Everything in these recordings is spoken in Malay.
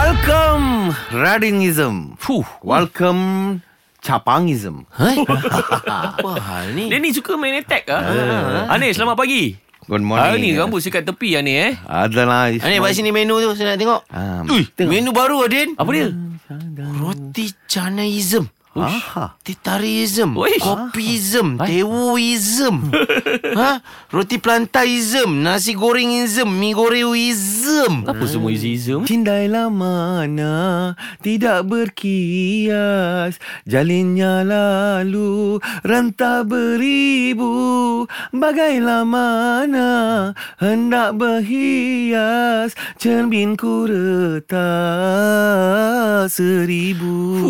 Welcome Radingism. Fuh. Welcome Capangism. Apa hal ni? Dia ni suka main attack ke? Ah. Anis, selamat pagi. Good Hari morning. ni rambut sikat tepi Anis eh. Adalah. Ani buat sini menu tu saya nak tengok. Ah, Ui, menu baru Adin. Apa dia? Roti canaism. Titarism Uish. Hai. Tewuism. Ha? Roti plantaism Nasi gorengism Mi gorengism Apa semua izism? Cindailah mana tidak berkias. Jalinnya lalu rentah beribu. Bagailah mana hendak berhias. Cerminku retak seribu.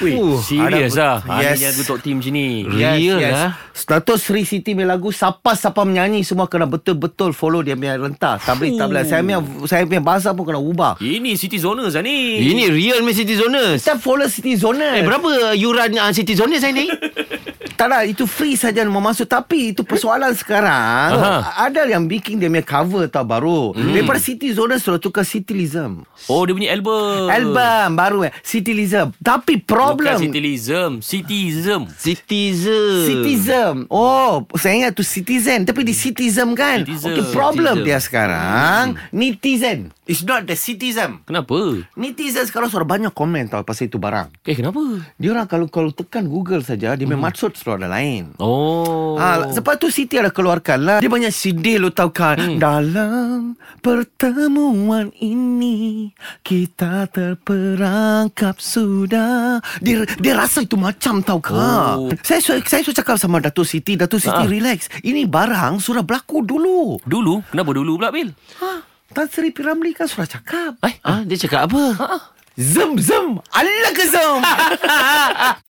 Weh, Uh, serius ada- lah. Yes. Anis jaga top team macam ni. Real lah. Status Sri Siti punya lagu Siapa-siapa menyanyi Semua kena betul-betul Follow dia punya rentah Tablet tablet Saya punya, saya punya bahasa pun kena ubah Ini City Zoners lah ni. Ini real me City Zoners Kita follow City Zona Eh berapa yuran uh, City Zoners saya ni? Tak lah Itu free saja mau masuk Tapi itu persoalan sekarang Aha. Ada yang bikin dia punya cover tau baru hmm. Daripada City Zona Sudah tukar Citylism Oh, dia punya album. Album baru eh Citylism Tapi Bukan problem Citylism. Cityism. Citizen Citizen Oh Saya ingat tu citizen Tapi di citizen kan Citizen. Okay problem Citizen. dia sekarang Netizen It's not the citizen Kenapa? Netizen sekarang sudah banyak komen tau Pasal itu barang Eh, kenapa? Dia orang kalau kalau tekan Google saja Dia memang maksud ada lain Oh. Ha, sebab tu Siti ada keluarkan lah Dia banyak CD lo tahu kan hmm. Dalam pertemuan ini Kita terperangkap sudah Dia, dia rasa itu macam tahu kan Oh. Saya su- saya sudah cakap sama Datuk Siti Datuk Siti Ah. relax Ini barang sudah berlaku dulu Dulu? Kenapa dulu pula, Bil? ha, Tan Sri Piramli kan sudah cakap Eh? Ah, Dia cakap apa? Zem zem Allah ke zem